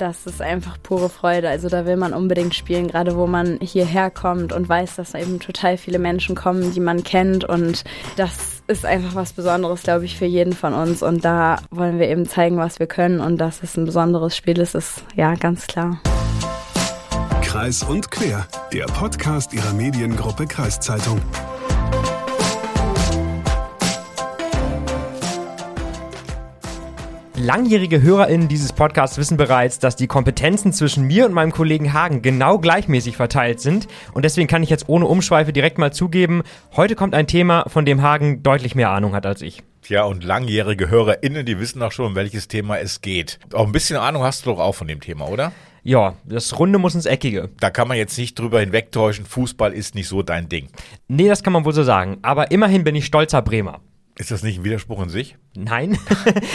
das ist einfach pure Freude. Also da will man unbedingt spielen, gerade wo man hierher kommt und weiß, dass eben total viele Menschen kommen, die man kennt. Und das ist einfach was Besonderes, glaube ich, für jeden von uns. Und da wollen wir eben zeigen, was wir können. Und dass es ein besonderes Spiel ist, ist ja ganz klar. Kreis und Quer, der Podcast ihrer Mediengruppe Kreiszeitung. Langjährige HörerInnen dieses Podcasts wissen bereits, dass die Kompetenzen zwischen mir und meinem Kollegen Hagen genau gleichmäßig verteilt sind. Und deswegen kann ich jetzt ohne Umschweife direkt mal zugeben, heute kommt ein Thema, von dem Hagen deutlich mehr Ahnung hat als ich. Tja, und langjährige HörerInnen, die wissen auch schon, um welches Thema es geht. Auch ein bisschen Ahnung hast du doch auch von dem Thema, oder? Ja, das Runde muss ins Eckige. Da kann man jetzt nicht drüber hinwegtäuschen, Fußball ist nicht so dein Ding. Nee, das kann man wohl so sagen. Aber immerhin bin ich stolzer Bremer. Ist das nicht ein Widerspruch in sich? Nein.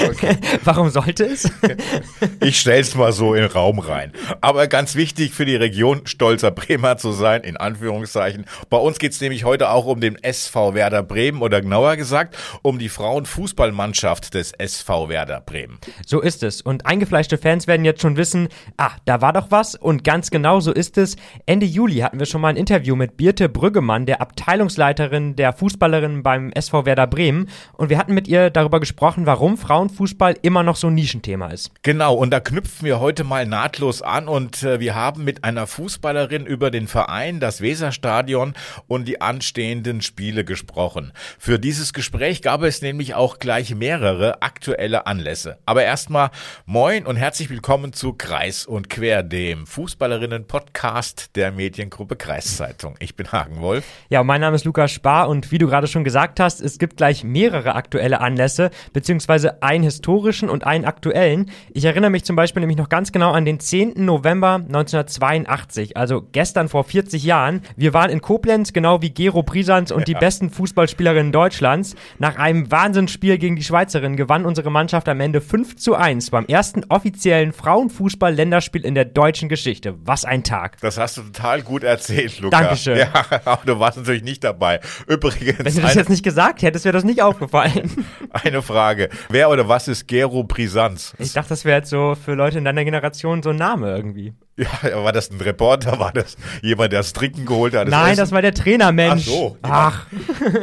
Okay. Warum sollte es? ich stell's mal so in den Raum rein. Aber ganz wichtig für die Region, stolzer Bremer zu sein, in Anführungszeichen. Bei uns geht's nämlich heute auch um den SV Werder Bremen oder genauer gesagt um die Frauenfußballmannschaft des SV Werder Bremen. So ist es. Und eingefleischte Fans werden jetzt schon wissen, ah, da war doch was. Und ganz genau so ist es. Ende Juli hatten wir schon mal ein Interview mit Birte Brüggemann, der Abteilungsleiterin der Fußballerin beim SV Werder Bremen. Und wir hatten mit ihr darüber gesprochen, warum Frauenfußball immer noch so ein Nischenthema ist. Genau, und da knüpfen wir heute mal nahtlos an und äh, wir haben mit einer Fußballerin über den Verein, das Weserstadion und die anstehenden Spiele gesprochen. Für dieses Gespräch gab es nämlich auch gleich mehrere aktuelle Anlässe. Aber erstmal moin und herzlich willkommen zu Kreis und Quer, dem Fußballerinnen-Podcast der Mediengruppe Kreiszeitung. Ich bin Hagen Wolf. Ja, mein Name ist Lukas Spar und wie du gerade schon gesagt hast, es gibt gleich mehrere aktuelle Anlässe beziehungsweise einen historischen und einen aktuellen. Ich erinnere mich zum Beispiel nämlich noch ganz genau an den 10. November 1982, also gestern vor 40 Jahren. Wir waren in Koblenz, genau wie Gero Brisans und ja. die besten Fußballspielerinnen Deutschlands. Nach einem Wahnsinnsspiel gegen die Schweizerin gewann unsere Mannschaft am Ende 5 zu 1 beim ersten offiziellen Frauenfußball-Länderspiel in der deutschen Geschichte. Was ein Tag. Das hast du total gut erzählt, Luca. Dankeschön. Ja, aber du warst natürlich nicht dabei. Übrigens. Wenn du das jetzt nicht gesagt hättest, wäre das nicht aufgefallen. Eine Frage. Wer oder was ist Gero Brisanz? Ich dachte, das wäre jetzt so für Leute in deiner Generation so ein Name irgendwie. Ja, war das ein Reporter? War das jemand, der das Trinken geholt hat? Das Nein, Essen? das war der Trainermensch. Ach so. Ach.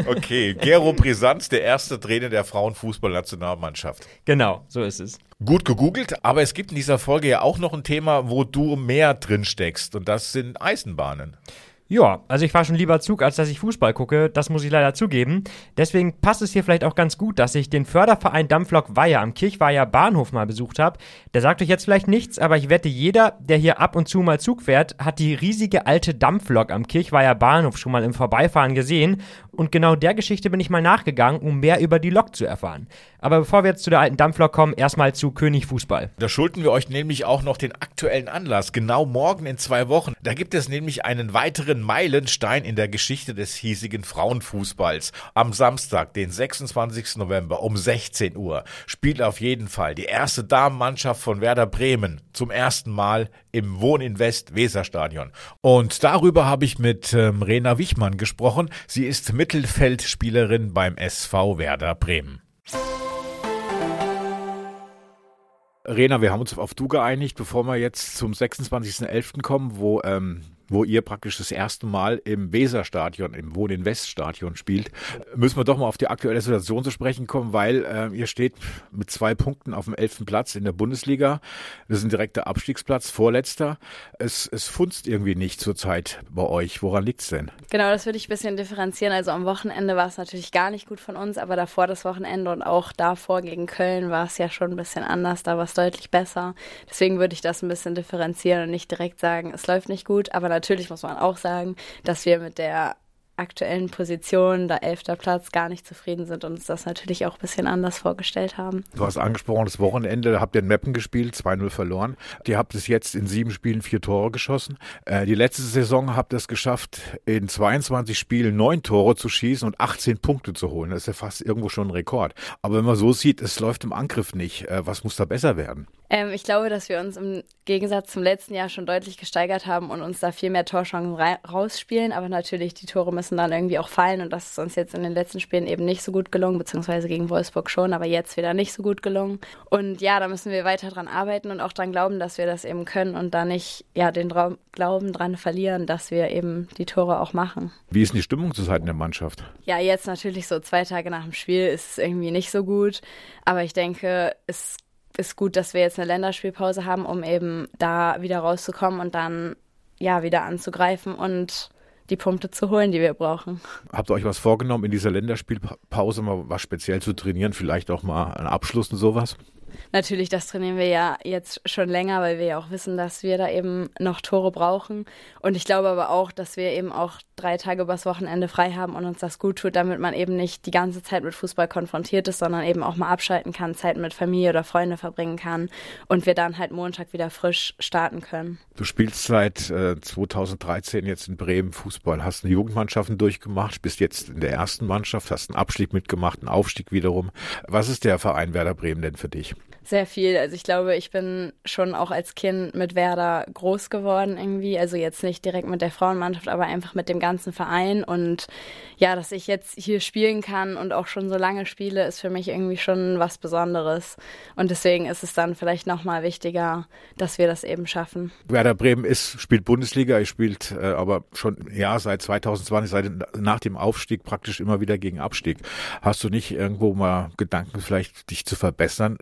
Okay, Gero Brisanz, der erste Trainer der Frauenfußballnationalmannschaft. Genau, so ist es. Gut gegoogelt, aber es gibt in dieser Folge ja auch noch ein Thema, wo du mehr drin steckst und das sind Eisenbahnen. Ja, also ich fahre schon lieber Zug, als dass ich Fußball gucke. Das muss ich leider zugeben. Deswegen passt es hier vielleicht auch ganz gut, dass ich den Förderverein Dampflok Weiher am Kirchweiher Bahnhof mal besucht habe. Der sagt euch jetzt vielleicht nichts, aber ich wette, jeder, der hier ab und zu mal Zug fährt, hat die riesige alte Dampflok am Kirchweiher Bahnhof schon mal im Vorbeifahren gesehen. Und genau der Geschichte bin ich mal nachgegangen, um mehr über die Lok zu erfahren. Aber bevor wir jetzt zu der alten Dampflok kommen, erstmal zu König Fußball. Da schulden wir euch nämlich auch noch den aktuellen Anlass. Genau morgen in zwei Wochen. Da gibt es nämlich einen weiteren Meilenstein in der Geschichte des hiesigen Frauenfußballs. Am Samstag, den 26. November um 16 Uhr, spielt auf jeden Fall die erste Damenmannschaft von Werder Bremen zum ersten Mal im Wohninvest Weserstadion. Und darüber habe ich mit ähm, Rena Wichmann gesprochen. Sie ist Mittelfeldspielerin beim SV Werder Bremen. Rena, wir haben uns auf Du geeinigt, bevor wir jetzt zum 26.11. kommen, wo ähm, wo ihr praktisch das erste Mal im Weserstadion, im Wohninvest-Stadion spielt, müssen wir doch mal auf die aktuelle Situation zu sprechen kommen, weil äh, ihr steht mit zwei Punkten auf dem elften Platz in der Bundesliga. Das ist ein direkter Abstiegsplatz, vorletzter. Es, es funzt irgendwie nicht zurzeit bei euch. Woran liegt es denn? Genau, das würde ich ein bisschen differenzieren. Also am Wochenende war es natürlich gar nicht gut von uns, aber davor das Wochenende und auch davor gegen Köln war es ja schon ein bisschen anders. Da war es deutlich besser. Deswegen würde ich das ein bisschen differenzieren und nicht direkt sagen, es läuft nicht gut, aber natürlich muss man auch sagen, dass wir mit der aktuellen Position, da elfter Platz, gar nicht zufrieden sind und uns das natürlich auch ein bisschen anders vorgestellt haben. Du hast angesprochen, das Wochenende habt ihr in Meppen gespielt, 2-0 verloren. Ihr habt es jetzt in sieben Spielen vier Tore geschossen. Äh, die letzte Saison habt ihr es geschafft, in 22 Spielen neun Tore zu schießen und 18 Punkte zu holen. Das ist ja fast irgendwo schon ein Rekord. Aber wenn man so sieht, es läuft im Angriff nicht. Äh, was muss da besser werden? Ähm, ich glaube, dass wir uns im Gegensatz zum letzten Jahr schon deutlich gesteigert haben und uns da viel mehr Torchancen rausspielen. Aber natürlich, die Tore müssen dann irgendwie auch fallen und das ist uns jetzt in den letzten Spielen eben nicht so gut gelungen, beziehungsweise gegen Wolfsburg schon, aber jetzt wieder nicht so gut gelungen. Und ja, da müssen wir weiter dran arbeiten und auch dran glauben, dass wir das eben können und da nicht ja, den Traum, Glauben dran verlieren, dass wir eben die Tore auch machen. Wie ist denn die Stimmung zu Seiten der Mannschaft? Ja, jetzt natürlich so zwei Tage nach dem Spiel ist es irgendwie nicht so gut, aber ich denke, es ist gut, dass wir jetzt eine Länderspielpause haben, um eben da wieder rauszukommen und dann ja wieder anzugreifen und die Punkte zu holen, die wir brauchen. Habt ihr euch was vorgenommen, in dieser Länderspielpause mal was speziell zu trainieren? Vielleicht auch mal einen Abschluss und sowas? Natürlich, das trainieren wir ja jetzt schon länger, weil wir ja auch wissen, dass wir da eben noch Tore brauchen. Und ich glaube aber auch, dass wir eben auch drei Tage übers Wochenende frei haben und uns das gut tut, damit man eben nicht die ganze Zeit mit Fußball konfrontiert ist, sondern eben auch mal abschalten kann, Zeit mit Familie oder Freunde verbringen kann und wir dann halt Montag wieder frisch starten können. Du spielst seit äh, 2013 jetzt in Bremen Fußball, hast eine Jugendmannschaften durchgemacht, bist jetzt in der ersten Mannschaft, hast einen Abstieg mitgemacht, einen Aufstieg wiederum. Was ist der Verein Werder Bremen denn für dich? Sehr viel. Also ich glaube, ich bin schon auch als Kind mit Werder groß geworden irgendwie. Also jetzt nicht direkt mit der Frauenmannschaft, aber einfach mit dem ganzen Verein. Und ja, dass ich jetzt hier spielen kann und auch schon so lange spiele, ist für mich irgendwie schon was Besonderes. Und deswegen ist es dann vielleicht nochmal wichtiger, dass wir das eben schaffen. Werder Bremen ist, spielt Bundesliga, ihr spielt äh, aber schon ja seit 2020, seit nach dem Aufstieg praktisch immer wieder gegen Abstieg. Hast du nicht irgendwo mal Gedanken, vielleicht dich zu verbessern?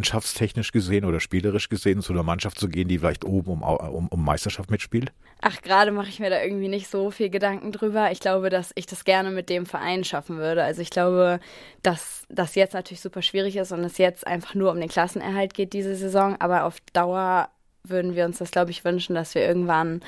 Mannschaftstechnisch gesehen oder spielerisch gesehen zu einer Mannschaft zu gehen, die vielleicht oben um, um, um Meisterschaft mitspielt? Ach, gerade mache ich mir da irgendwie nicht so viel Gedanken drüber. Ich glaube, dass ich das gerne mit dem Verein schaffen würde. Also ich glaube, dass das jetzt natürlich super schwierig ist und es jetzt einfach nur um den Klassenerhalt geht diese Saison. Aber auf Dauer würden wir uns das, glaube ich, wünschen, dass wir irgendwann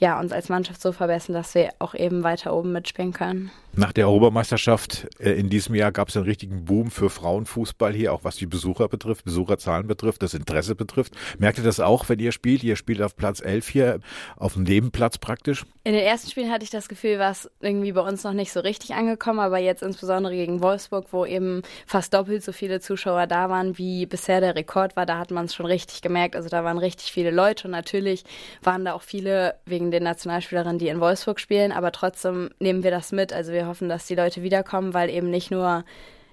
ja, uns als Mannschaft so verbessern, dass wir auch eben weiter oben mitspielen können. Nach der Europameisterschaft äh, in diesem Jahr gab es einen richtigen Boom für Frauenfußball hier, auch was die Besucher betrifft, Besucherzahlen betrifft, das Interesse betrifft. Merkt ihr das auch, wenn ihr spielt? Ihr spielt auf Platz 11 hier, auf dem Nebenplatz praktisch? In den ersten Spielen hatte ich das Gefühl, war es irgendwie bei uns noch nicht so richtig angekommen, aber jetzt insbesondere gegen Wolfsburg, wo eben fast doppelt so viele Zuschauer da waren, wie bisher der Rekord war, da hat man es schon richtig gemerkt. Also da waren richtig viele Leute und natürlich waren da auch viele wegen den Nationalspielerinnen, die in Wolfsburg spielen, aber trotzdem nehmen wir das mit. Also wir hoffen, dass die Leute wiederkommen, weil eben nicht nur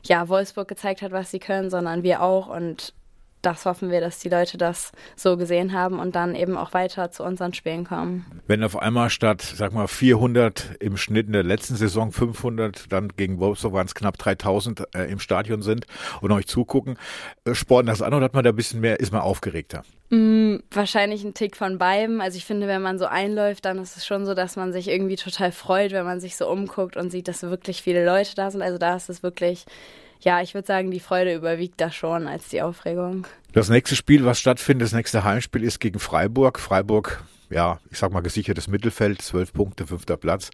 ja, Wolfsburg gezeigt hat, was sie können, sondern wir auch. Und das hoffen wir, dass die Leute das so gesehen haben und dann eben auch weiter zu unseren Spielen kommen. Wenn auf einmal statt, sag mal, 400 im Schnitt in der letzten Saison 500, dann gegen Wolfsburg waren es knapp 3000 äh, im Stadion sind und euch zugucken, äh, sporten das an oder hat man da ein bisschen mehr, ist man aufgeregter? Mm, wahrscheinlich ein Tick von beiden. Also ich finde, wenn man so einläuft, dann ist es schon so, dass man sich irgendwie total freut, wenn man sich so umguckt und sieht, dass wirklich viele Leute da sind. Also da ist es wirklich ja, ich würde sagen, die Freude überwiegt da schon als die Aufregung. Das nächste Spiel, was stattfindet, das nächste Heimspiel ist gegen Freiburg. Freiburg ja, ich sag mal gesichertes Mittelfeld, zwölf Punkte, fünfter Platz.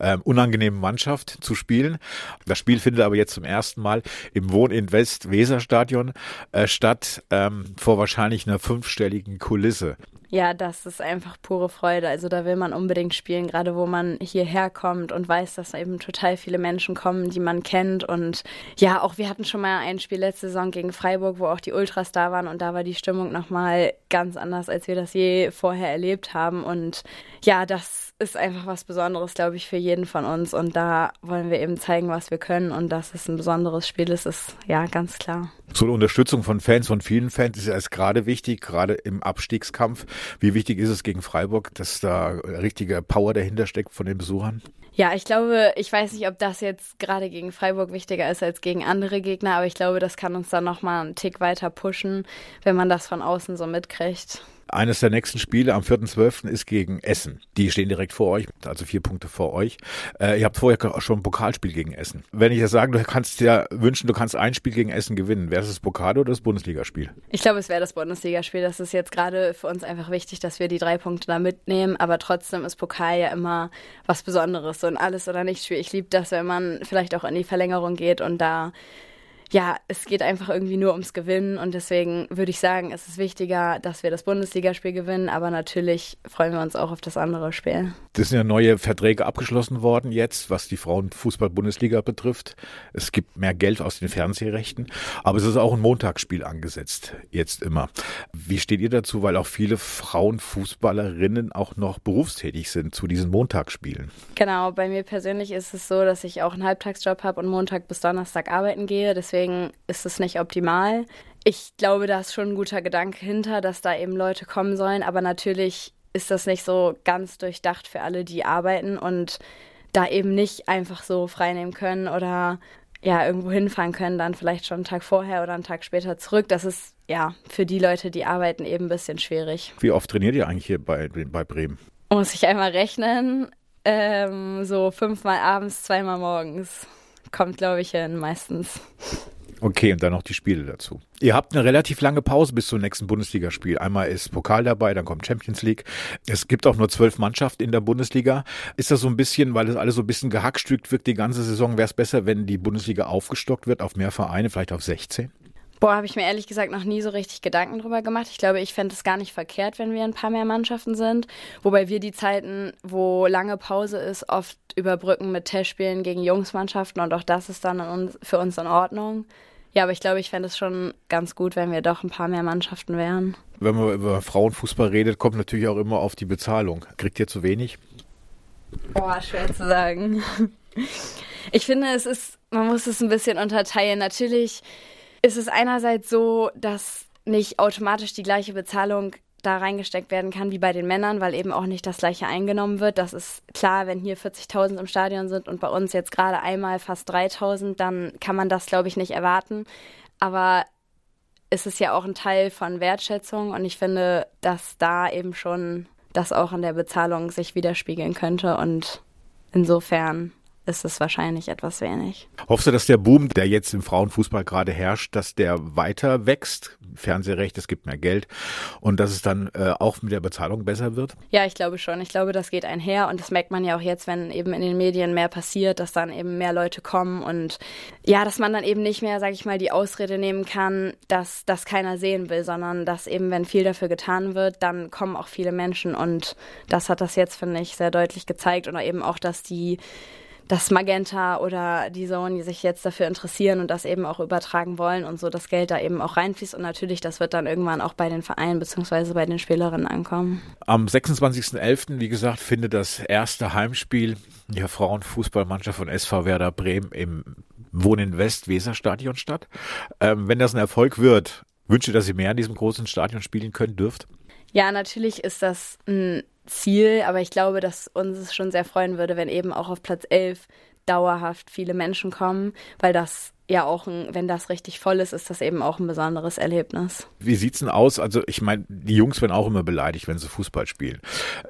Ähm, unangenehme Mannschaft zu spielen. Das Spiel findet aber jetzt zum ersten Mal im Wohn-in-West-Weser-Stadion äh, statt, ähm, vor wahrscheinlich einer fünfstelligen Kulisse. Ja, das ist einfach pure Freude. Also da will man unbedingt spielen, gerade wo man hierher kommt und weiß, dass eben total viele Menschen kommen, die man kennt. Und ja, auch wir hatten schon mal ein Spiel letzte Saison gegen Freiburg, wo auch die Ultras da waren und da war die Stimmung nochmal ganz anders, als wir das je vorher erlebt haben. Und ja, das ist einfach was Besonderes, glaube ich, für jeden von uns. Und da wollen wir eben zeigen, was wir können. Und dass es ein besonderes Spiel ist, ist ja ganz klar. So eine Unterstützung von Fans, von vielen Fans ist ja gerade wichtig, gerade im Abstiegskampf. Wie wichtig ist es gegen Freiburg, dass da richtige Power dahinter steckt von den Besuchern? Ja, ich glaube, ich weiß nicht, ob das jetzt gerade gegen Freiburg wichtiger ist als gegen andere Gegner, aber ich glaube, das kann uns dann nochmal einen Tick weiter pushen, wenn man das von außen so mitkriegt. Eines der nächsten Spiele am 4.12. ist gegen Essen. Die stehen direkt vor euch, also vier Punkte vor euch. Äh, ihr habt vorher schon ein Pokalspiel gegen Essen. Wenn ich jetzt sage, du kannst dir wünschen, du kannst ein Spiel gegen Essen gewinnen, wäre es das Pokal oder das Bundesligaspiel? Ich glaube, es wäre das Bundesligaspiel. Das ist jetzt gerade für uns einfach wichtig, dass wir die drei Punkte da mitnehmen. Aber trotzdem ist Pokal ja immer was Besonderes. So ein Alles- oder Nichts-Spiel. Ich liebe das, wenn man vielleicht auch in die Verlängerung geht und da ja, es geht einfach irgendwie nur ums Gewinnen und deswegen würde ich sagen, es ist wichtiger, dass wir das Bundesligaspiel gewinnen, aber natürlich freuen wir uns auch auf das andere Spiel. Das sind ja neue Verträge abgeschlossen worden jetzt, was die Frauenfußball-Bundesliga betrifft. Es gibt mehr Geld aus den Fernsehrechten, aber es ist auch ein Montagsspiel angesetzt, jetzt immer. Wie steht ihr dazu, weil auch viele Frauenfußballerinnen auch noch berufstätig sind zu diesen Montagsspielen? Genau, bei mir persönlich ist es so, dass ich auch einen Halbtagsjob habe und Montag bis Donnerstag arbeiten gehe, deswegen deswegen ist es nicht optimal. Ich glaube, da ist schon ein guter Gedanke hinter, dass da eben Leute kommen sollen, aber natürlich ist das nicht so ganz durchdacht für alle, die arbeiten und da eben nicht einfach so freinehmen können oder ja, irgendwo hinfahren können, dann vielleicht schon einen Tag vorher oder einen Tag später zurück. Das ist ja für die Leute, die arbeiten, eben ein bisschen schwierig. Wie oft trainiert ihr eigentlich hier bei, bei Bremen? Muss ich einmal rechnen. Ähm, so fünfmal abends, zweimal morgens. Kommt, glaube ich, hin meistens. Okay, und dann noch die Spiele dazu. Ihr habt eine relativ lange Pause bis zum nächsten Bundesligaspiel. Einmal ist Pokal dabei, dann kommt Champions League. Es gibt auch nur zwölf Mannschaften in der Bundesliga. Ist das so ein bisschen, weil es alles so ein bisschen gehackstückt wirkt die ganze Saison, wäre es besser, wenn die Bundesliga aufgestockt wird auf mehr Vereine, vielleicht auf 16? Boah, habe ich mir ehrlich gesagt noch nie so richtig Gedanken drüber gemacht. Ich glaube, ich fände es gar nicht verkehrt, wenn wir ein paar mehr Mannschaften sind. Wobei wir die Zeiten, wo lange Pause ist, oft überbrücken mit Testspielen gegen Jungsmannschaften und auch das ist dann für uns in Ordnung. Ja, aber ich glaube, ich fände es schon ganz gut, wenn wir doch ein paar mehr Mannschaften wären. Wenn man über Frauenfußball redet, kommt natürlich auch immer auf die Bezahlung. Kriegt ihr zu wenig? Boah, schwer zu sagen. Ich finde, es ist, man muss es ein bisschen unterteilen. Natürlich ist es einerseits so, dass nicht automatisch die gleiche Bezahlung da reingesteckt werden kann wie bei den Männern, weil eben auch nicht das gleiche eingenommen wird. Das ist klar, wenn hier 40.000 im Stadion sind und bei uns jetzt gerade einmal fast 3.000, dann kann man das, glaube ich, nicht erwarten. Aber es ist ja auch ein Teil von Wertschätzung und ich finde, dass da eben schon das auch in der Bezahlung sich widerspiegeln könnte und insofern ist es wahrscheinlich etwas wenig. Hoffst du, dass der Boom, der jetzt im Frauenfußball gerade herrscht, dass der weiter wächst? Fernsehrecht, es gibt mehr Geld und dass es dann äh, auch mit der Bezahlung besser wird? Ja, ich glaube schon. Ich glaube, das geht einher und das merkt man ja auch jetzt, wenn eben in den Medien mehr passiert, dass dann eben mehr Leute kommen und ja, dass man dann eben nicht mehr, sage ich mal, die Ausrede nehmen kann, dass das keiner sehen will, sondern dass eben, wenn viel dafür getan wird, dann kommen auch viele Menschen und das hat das jetzt, finde ich, sehr deutlich gezeigt oder eben auch, dass die dass Magenta oder die Zone sich jetzt dafür interessieren und das eben auch übertragen wollen und so das Geld da eben auch reinfließt. Und natürlich, das wird dann irgendwann auch bei den Vereinen bzw. bei den Spielerinnen ankommen. Am 26.11., wie gesagt, findet das erste Heimspiel der Frauenfußballmannschaft von SV Werder Bremen im Wohnen West Weserstadion statt. Ähm, wenn das ein Erfolg wird, wünsche, dass ihr mehr in diesem großen Stadion spielen können dürft? Ja, natürlich ist das ein Ziel, aber ich glaube, dass uns es schon sehr freuen würde, wenn eben auch auf Platz 11 dauerhaft viele Menschen kommen, weil das ja auch, ein, wenn das richtig voll ist, ist das eben auch ein besonderes Erlebnis. Wie sieht's denn aus? Also ich meine, die Jungs werden auch immer beleidigt, wenn sie Fußball spielen,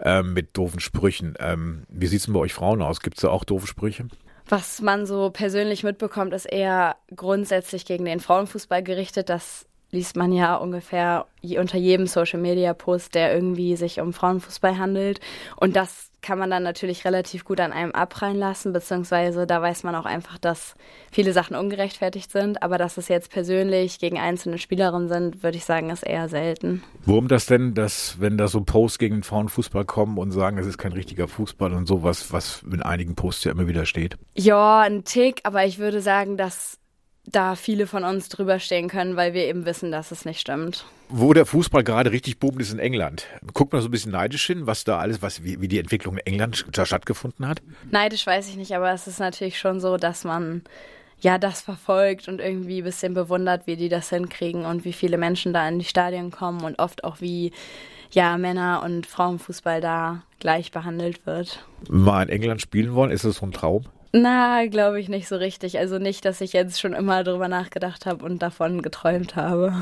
ähm, mit doofen Sprüchen. Ähm, wie sieht's denn bei euch Frauen aus? Gibt's da auch doofe Sprüche? Was man so persönlich mitbekommt, ist eher grundsätzlich gegen den Frauenfußball gerichtet, dass liest man ja ungefähr unter jedem Social Media Post, der irgendwie sich um Frauenfußball handelt. Und das kann man dann natürlich relativ gut an einem abprallen lassen, beziehungsweise da weiß man auch einfach, dass viele Sachen ungerechtfertigt sind. Aber dass es jetzt persönlich gegen einzelne Spielerinnen sind, würde ich sagen, ist eher selten. Worum das denn, dass, wenn da so Posts gegen den Frauenfußball kommen und sagen, es ist kein richtiger Fußball und sowas, was in einigen Posts ja immer wieder steht? Ja, ein Tick, aber ich würde sagen, dass da viele von uns drüber stehen können, weil wir eben wissen, dass es nicht stimmt. Wo der Fußball gerade richtig boomt, ist in England. Guckt man so ein bisschen neidisch hin, was da alles, was, wie, wie die Entwicklung in England da stattgefunden hat? Neidisch weiß ich nicht, aber es ist natürlich schon so, dass man ja das verfolgt und irgendwie ein bisschen bewundert, wie die das hinkriegen und wie viele Menschen da in die Stadien kommen und oft auch wie ja Männer- und Frauenfußball da gleich behandelt wird. Mal in England spielen wollen, ist das so ein Traum? Na, glaube ich nicht so richtig. Also nicht, dass ich jetzt schon immer drüber nachgedacht habe und davon geträumt habe.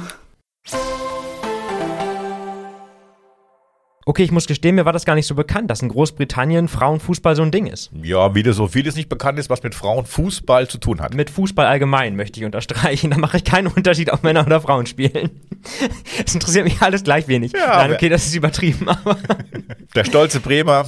Okay, ich muss gestehen, mir war das gar nicht so bekannt, dass in Großbritannien Frauenfußball so ein Ding ist. Ja, wieder so vieles nicht bekannt ist, was mit Frauenfußball zu tun hat. Mit Fußball allgemein möchte ich unterstreichen. Da mache ich keinen Unterschied, ob Männer oder Frauen spielen. Es interessiert mich alles gleich wenig. Ja, Nein, okay, das ist übertrieben, aber Der stolze Bremer,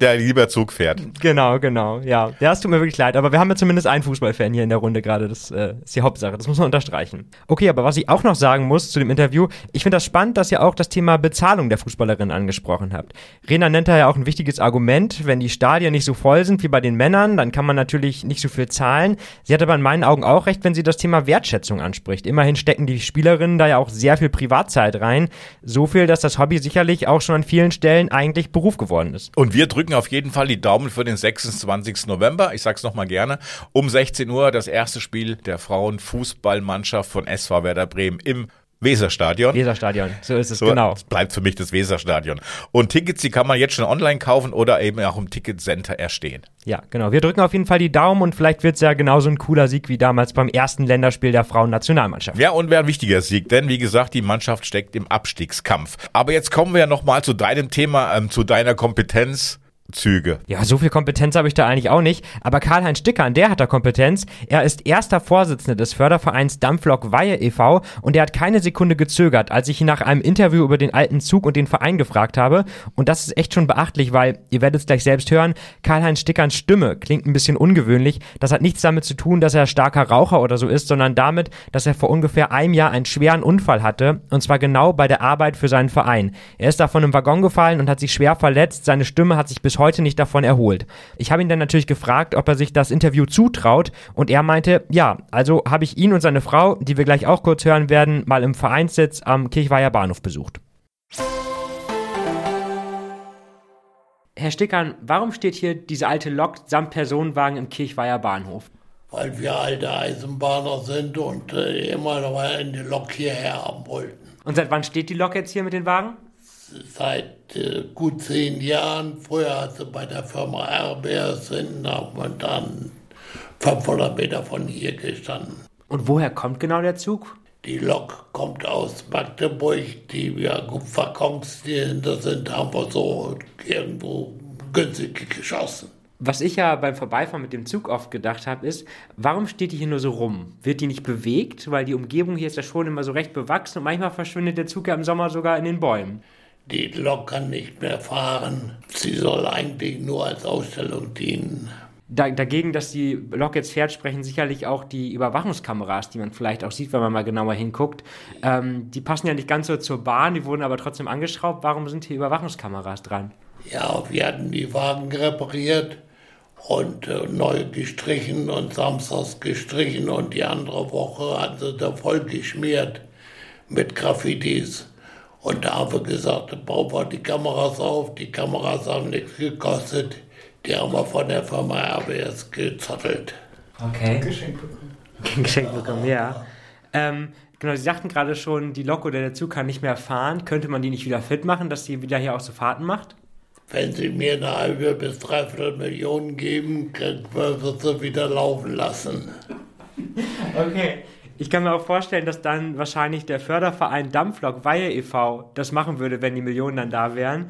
der lieber Zug fährt. genau, genau. Ja, ja, es tut mir wirklich leid, aber wir haben ja zumindest einen Fußballfan hier in der Runde gerade. Das äh, ist die Hauptsache. Das muss man unterstreichen. Okay, aber was ich auch noch sagen muss zu dem Interview, ich finde das spannend, dass ihr auch das Thema Bezahlung der Fußballerin angesprochen habt. Rena nennt da ja auch ein wichtiges Argument. Wenn die Stadien nicht so voll sind wie bei den Männern, dann kann man natürlich nicht so viel zahlen. Sie hat aber in meinen Augen auch recht, wenn sie das Thema Wertschätzung anspricht. Immerhin stecken die Spielerinnen da ja auch sehr viel Privatzeit rein. So viel, dass das Hobby sicherlich auch schon an vielen Stellen eigentlich Beruf geworden ist. Und wir drücken auf jeden Fall die Daumen für den 26. November. Ich sag's nochmal gerne. Um 16 Uhr das erste Spiel der Frauenfußballmannschaft von SV Werder Bremen im Weserstadion. Weserstadion, so ist es, So, genau. Es bleibt für mich das Weserstadion. Und Tickets, die kann man jetzt schon online kaufen oder eben auch im Ticketcenter erstehen. Ja, genau. Wir drücken auf jeden Fall die Daumen und vielleicht wird's ja genauso ein cooler Sieg wie damals beim ersten Länderspiel der Frauennationalmannschaft. Ja, und wäre ein wichtiger Sieg, denn wie gesagt, die Mannschaft steckt im Abstiegskampf. Aber jetzt kommen wir ja nochmal zu deinem Thema, ähm, zu deiner Kompetenz. Züge. Ja, so viel Kompetenz habe ich da eigentlich auch nicht. Aber Karl-Heinz Stickern, der hat da Kompetenz. Er ist erster Vorsitzender des Fördervereins Dampflok Weihe e.V. und er hat keine Sekunde gezögert, als ich ihn nach einem Interview über den alten Zug und den Verein gefragt habe. Und das ist echt schon beachtlich, weil, ihr werdet es gleich selbst hören, Karl-Heinz Stickerns Stimme klingt ein bisschen ungewöhnlich. Das hat nichts damit zu tun, dass er starker Raucher oder so ist, sondern damit, dass er vor ungefähr einem Jahr einen schweren Unfall hatte. Und zwar genau bei der Arbeit für seinen Verein. Er ist da von einem Waggon gefallen und hat sich schwer verletzt. Seine Stimme hat sich bis heute nicht davon erholt. Ich habe ihn dann natürlich gefragt, ob er sich das Interview zutraut und er meinte, ja, also habe ich ihn und seine Frau, die wir gleich auch kurz hören werden, mal im Vereinssitz am Kirchweiher Bahnhof besucht. Herr Stickern, warum steht hier diese alte Lok samt Personenwagen im Kirchweiher Bahnhof? weil wir alte Eisenbahner sind und äh, immer noch mal eine Lok hierher haben wollten. Und seit wann steht die Lok jetzt hier mit den Wagen? Seit äh, gut zehn Jahren. Früher hat sie bei der Firma RBS in dann 500 Meter von hier gestanden. Und woher kommt genau der Zug? Die Lok kommt aus Magdeburg, die wir gut Waggons, die hinter sind, haben wir so irgendwo günstig geschossen. Was ich ja beim Vorbeifahren mit dem Zug oft gedacht habe, ist, warum steht die hier nur so rum? Wird die nicht bewegt? Weil die Umgebung hier ist ja schon immer so recht bewachsen und manchmal verschwindet der Zug ja im Sommer sogar in den Bäumen. Die Lok kann nicht mehr fahren. Sie soll eigentlich nur als Ausstellung dienen. Da, dagegen, dass die Lok jetzt fährt, sprechen sicherlich auch die Überwachungskameras, die man vielleicht auch sieht, wenn man mal genauer hinguckt. Ähm, die passen ja nicht ganz so zur Bahn, die wurden aber trotzdem angeschraubt. Warum sind hier Überwachungskameras dran? Ja, wir hatten die Wagen repariert und äh, neu gestrichen und samstags gestrichen und die andere Woche hat sie da voll geschmiert mit Graffitis. Und da haben wir gesagt, bauen wir die Kameras auf. Die Kameras haben nichts gekostet. Die haben wir von der Firma RBS gezottelt. Okay. Geschenk bekommen. Geschenk bekommen, ja. Ähm, genau, Sie sagten gerade schon, die Lok oder der Zug kann nicht mehr fahren. Könnte man die nicht wieder fit machen, dass die wieder hier auch so Fahrten macht? Wenn Sie mir eine halbe bis dreiviertel Million geben, können wir sie wieder laufen lassen. Okay. Ich kann mir auch vorstellen, dass dann wahrscheinlich der Förderverein Dampflok Weihe e.V. das machen würde, wenn die Millionen dann da wären.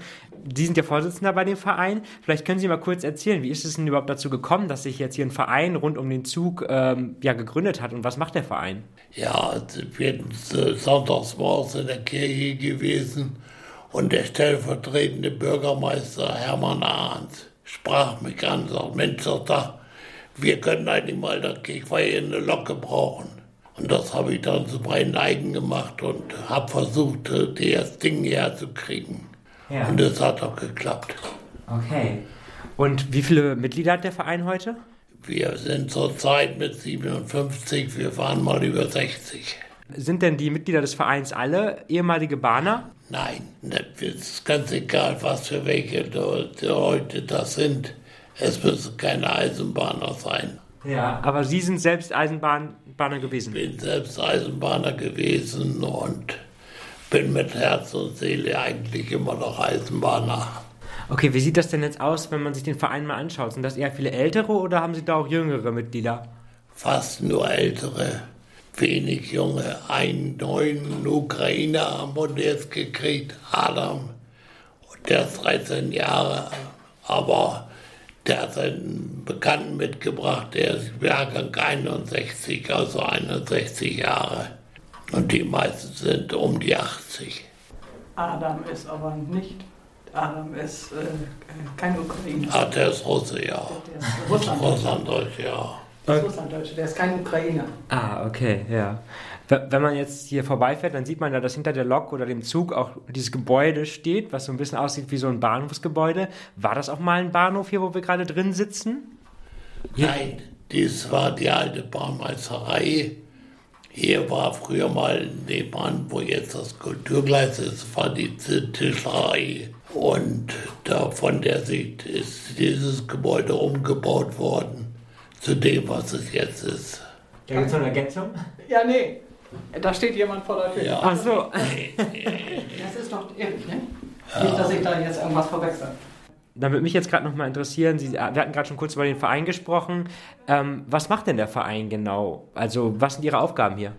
Sie sind ja Vorsitzender bei dem Verein. Vielleicht können Sie mal kurz erzählen, wie ist es denn überhaupt dazu gekommen, dass sich jetzt hier ein Verein rund um den Zug ähm, ja, gegründet hat und was macht der Verein? Ja, wir sind sonntags morgens in der Kirche gewesen und der stellvertretende Bürgermeister Hermann Arndt sprach mich an und sagte, Mensch, wir können eigentlich mal der Kirchweihe eine Lok gebrauchen. Und das habe ich dann zu meinen Eigen gemacht und habe versucht, das Ding herzukriegen. Ja. Und es hat auch geklappt. Okay. Und wie viele Mitglieder hat der Verein heute? Wir sind zurzeit mit 57, wir waren mal über 60. Sind denn die Mitglieder des Vereins alle ehemalige Bahner? Nein, ne, es ist ganz egal, was für welche Leute das sind. Es müssen keine Eisenbahner sein. Ja. Aber Sie sind selbst Eisenbahner gewesen? Ich bin selbst Eisenbahner gewesen und bin mit Herz und Seele eigentlich immer noch Eisenbahner. Okay, wie sieht das denn jetzt aus, wenn man sich den Verein mal anschaut? Sind das eher viele ältere oder haben Sie da auch jüngere Mitglieder? Fast nur ältere, wenig junge. Einen neuen Ukrainer haben wir jetzt gekriegt, Adam. Und der ist 13 Jahre, aber der hat einen Bekannten mitgebracht, der ist Jahrgang 61, also 61 Jahre. Und die meisten sind um die 80. Adam ist aber nicht. Adam ist äh, kein Ukrainer. Ah, der ist Russe, ja. Der ist Russlanddeutscher. Russlanddeutsch, ja. Der ist Russlanddeutscher, der ist kein Ukrainer. Ah, okay, ja. Wenn man jetzt hier vorbeifährt, dann sieht man da, dass hinter der Lok oder dem Zug auch dieses Gebäude steht, was so ein bisschen aussieht wie so ein Bahnhofsgebäude. War das auch mal ein Bahnhof hier, wo wir gerade drin sitzen? Nein, dies war die alte Bahnmeisterei. Hier war früher mal nebenan, wo jetzt das Kulturgleis ist, war die Tischlerei. Und da von der Sicht ist dieses Gebäude umgebaut worden zu dem, was es jetzt ist. Da gibt es noch eine Ergänzung? Ja, nee. Da steht jemand vor der Tür. Ja. Ach so. Das ist doch ehrlich, ne? Nicht, dass ich da jetzt irgendwas verwechsel. Da würde mich jetzt gerade noch mal interessieren, Sie, wir hatten gerade schon kurz über den Verein gesprochen. Ähm, was macht denn der Verein genau? Also, was sind Ihre Aufgaben hier?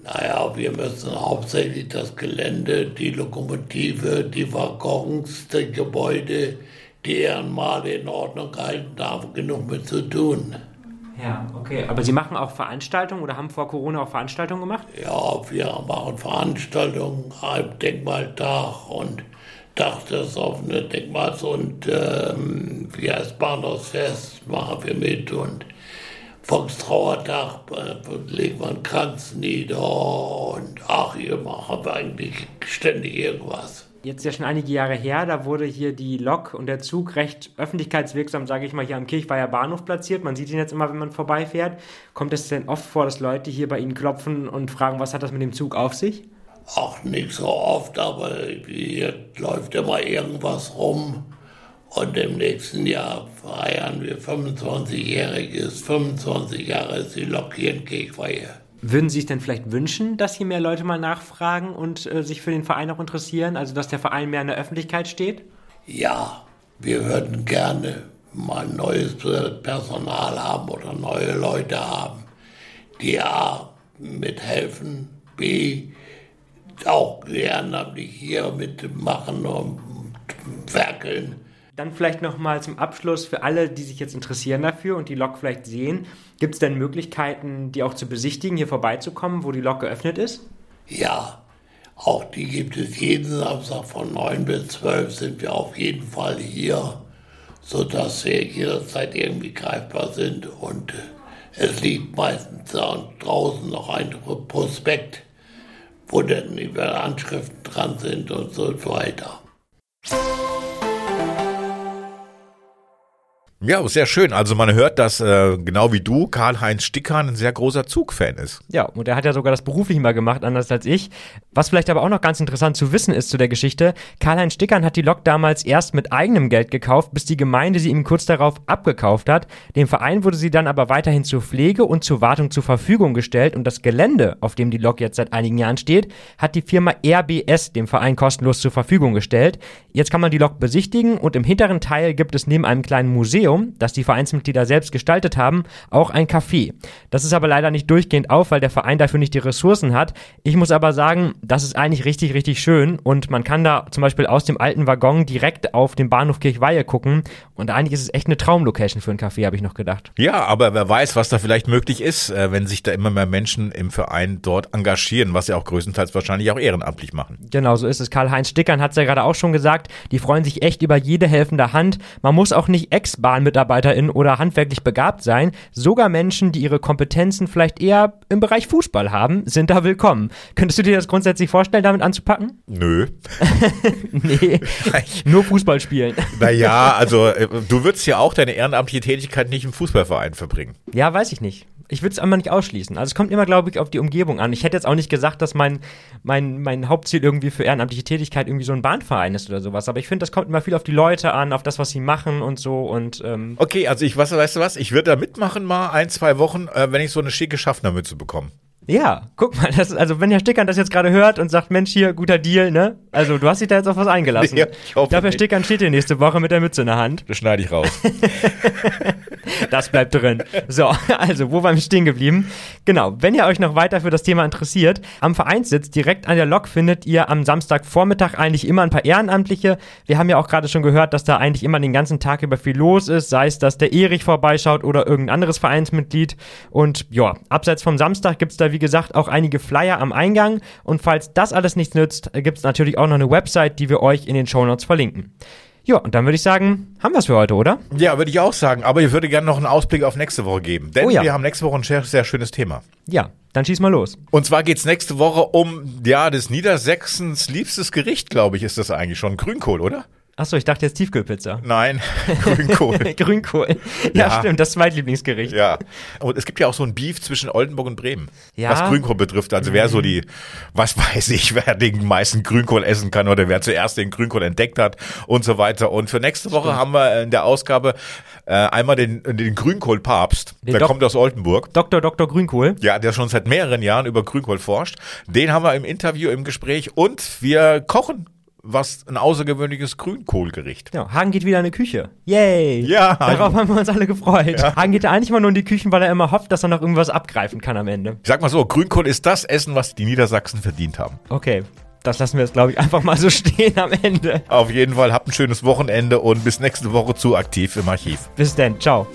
Naja, wir müssen hauptsächlich das Gelände, die Lokomotive, die Waggons, die Gebäude, die Ehrenmale in Ordnung halten. Da haben wir genug mit zu tun. Ja, okay. Aber Sie machen auch Veranstaltungen oder haben vor Corona auch Veranstaltungen gemacht? Ja, wir machen Veranstaltungen, am Denkmaltag und Tag des offenen Denkmals und ähm, wie heißt Bahnhofsfest machen wir mit und Volkstrauertag äh, wir einen Kranz nieder und ach, hier machen wir eigentlich ständig irgendwas. Jetzt ja schon einige Jahre her, da wurde hier die Lok und der Zug recht öffentlichkeitswirksam, sage ich mal, hier am Kirchweiher Bahnhof platziert. Man sieht ihn jetzt immer, wenn man vorbeifährt. Kommt es denn oft vor, dass Leute hier bei Ihnen klopfen und fragen, was hat das mit dem Zug auf sich? Auch nicht so oft, aber hier läuft immer irgendwas rum. Und im nächsten Jahr feiern wir 25-jähriges, 25 Jahre ist die Lok hier in Kirchweihe. Würden Sie es denn vielleicht wünschen, dass hier mehr Leute mal nachfragen und äh, sich für den Verein auch interessieren? Also, dass der Verein mehr in der Öffentlichkeit steht? Ja, wir würden gerne mal neues Personal haben oder neue Leute haben, die A mithelfen, B auch ehrenamtlich hier mitmachen und werkeln. Dann vielleicht nochmal zum Abschluss für alle, die sich jetzt interessieren dafür und die Lok vielleicht sehen. Gibt es denn Möglichkeiten, die auch zu besichtigen, hier vorbeizukommen, wo die Lok geöffnet ist? Ja, auch die gibt es jeden Samstag von 9 bis 12 sind wir auf jeden Fall hier, sodass wir jederzeit irgendwie greifbar sind. Und äh, es liegt meistens draußen noch ein Prospekt, wo dann über Anschriften dran sind und so weiter. Ja, sehr schön. Also man hört, dass äh, genau wie du Karl-Heinz Stickern ein sehr großer Zugfan ist. Ja, und er hat ja sogar das beruflich mal gemacht, anders als ich. Was vielleicht aber auch noch ganz interessant zu wissen ist zu der Geschichte, Karl-Heinz Stickern hat die Lok damals erst mit eigenem Geld gekauft, bis die Gemeinde sie ihm kurz darauf abgekauft hat. Dem Verein wurde sie dann aber weiterhin zur Pflege und zur Wartung zur Verfügung gestellt und das Gelände, auf dem die Lok jetzt seit einigen Jahren steht, hat die Firma RBS dem Verein kostenlos zur Verfügung gestellt. Jetzt kann man die Lok besichtigen und im hinteren Teil gibt es neben einem kleinen Museum, das die Vereinsmitglieder selbst gestaltet haben, auch ein Café. Das ist aber leider nicht durchgehend auf, weil der Verein dafür nicht die Ressourcen hat. Ich muss aber sagen, das ist eigentlich richtig, richtig schön und man kann da zum Beispiel aus dem alten Waggon direkt auf den Bahnhof Kirchweihe gucken und eigentlich ist es echt eine Traumlocation für ein Café, habe ich noch gedacht. Ja, aber wer weiß, was da vielleicht möglich ist, äh, wenn sich da immer mehr Menschen im Verein dort engagieren, was sie auch größtenteils wahrscheinlich auch ehrenamtlich machen. Genau, so ist es. Karl-Heinz Stickern hat es ja gerade auch schon gesagt. Die freuen sich echt über jede helfende Hand. Man muss auch nicht Ex-Bahnmitarbeiterin oder handwerklich begabt sein. Sogar Menschen, die ihre Kompetenzen vielleicht eher im Bereich Fußball haben, sind da willkommen. Könntest du dir das grundsätzlich vorstellen, damit anzupacken? Nö. Nee, nur Fußball spielen. Naja, also äh, du würdest ja auch deine ehrenamtliche Tätigkeit nicht im Fußballverein verbringen. Ja, weiß ich nicht. Ich würde es einmal nicht ausschließen. Also es kommt immer, glaube ich, auf die Umgebung an. Ich hätte jetzt auch nicht gesagt, dass mein, mein, mein Hauptziel irgendwie für ehrenamtliche Tätigkeit irgendwie so ein Bahnverein ist oder sowas. Aber ich finde, das kommt immer viel auf die Leute an, auf das, was sie machen und so. Und ähm, Okay, also ich, was, weißt du was, ich würde da mitmachen mal ein, zwei Wochen, äh, wenn ich so eine schicke Schaffnermütze bekomme. ja, guck mal, das, ist- also wenn Herr Stickern das jetzt gerade hört und sagt, Mensch, hier, guter Deal, ne? Also du hast dich da jetzt auf was eingelassen. Ja, ich hoffe ich glaube, Herr. Stickern steht hier nächste Woche mit der Mütze in der Hand. Das schneide ich raus. Das bleibt drin. So, also, wo waren wir stehen geblieben? Genau, wenn ihr euch noch weiter für das Thema interessiert, am Vereinssitz direkt an der Lok findet ihr am Samstagvormittag eigentlich immer ein paar Ehrenamtliche. Wir haben ja auch gerade schon gehört, dass da eigentlich immer den ganzen Tag über viel los ist, sei es, dass der Erich vorbeischaut oder irgendein anderes Vereinsmitglied. Und ja, abseits vom Samstag gibt's da, wie gesagt, auch einige Flyer am Eingang. Und falls das alles nichts nützt, gibt's natürlich auch noch eine Website, die wir euch in den Shownotes verlinken. Ja, und dann würde ich sagen, haben wir es für heute, oder? Ja, würde ich auch sagen. Aber ich würde gerne noch einen Ausblick auf nächste Woche geben. Denn Oh ja. wir haben nächste Woche ein sehr, sehr schönes Thema. Ja, dann schieß mal los. Und zwar geht's nächste Woche um, ja, des Niedersächsens liebstes Gericht, glaube ich, ist das eigentlich schon. Grünkohl, oder? Achso, ich dachte jetzt Tiefkühlpizza. Nein, Grünkohl. Grünkohl. Ja, Ja. stimmt, das Zweitlieblingsgericht. Ja. Und es gibt ja auch so ein Beef zwischen Oldenburg und Bremen. Ja. Was Grünkohl betrifft. Also wer so die, was weiß ich, wer den meisten Grünkohl essen kann oder wer zuerst den Grünkohl entdeckt hat und so weiter. Und für nächste Woche haben wir in der Ausgabe äh, einmal den, den Grünkohl-Papst. Den Der Dok- kommt aus Oldenburg. Dr. Dr. Grünkohl. Ja, der schon seit mehreren Jahren über Grünkohl forscht. Den haben wir im Interview, im Gespräch und wir kochen was ein außergewöhnliches Grünkohlgericht. Ja, Hagen geht wieder in die Küche. Yay! Ja. Darauf haben wir uns alle gefreut. Hagen geht ja eigentlich immer nur in die Küchen, weil er immer hofft, dass er noch irgendwas abgreifen kann am Ende. Ich sag mal so, Grünkohl ist das Essen, was die Niedersachsen verdient haben. Okay, das lassen wir jetzt, glaube ich, einfach mal so stehen am Ende. Auf jeden Fall habt ein schönes Wochenende und bis nächste Woche zu aktiv im Archiv. Bis dann, ciao.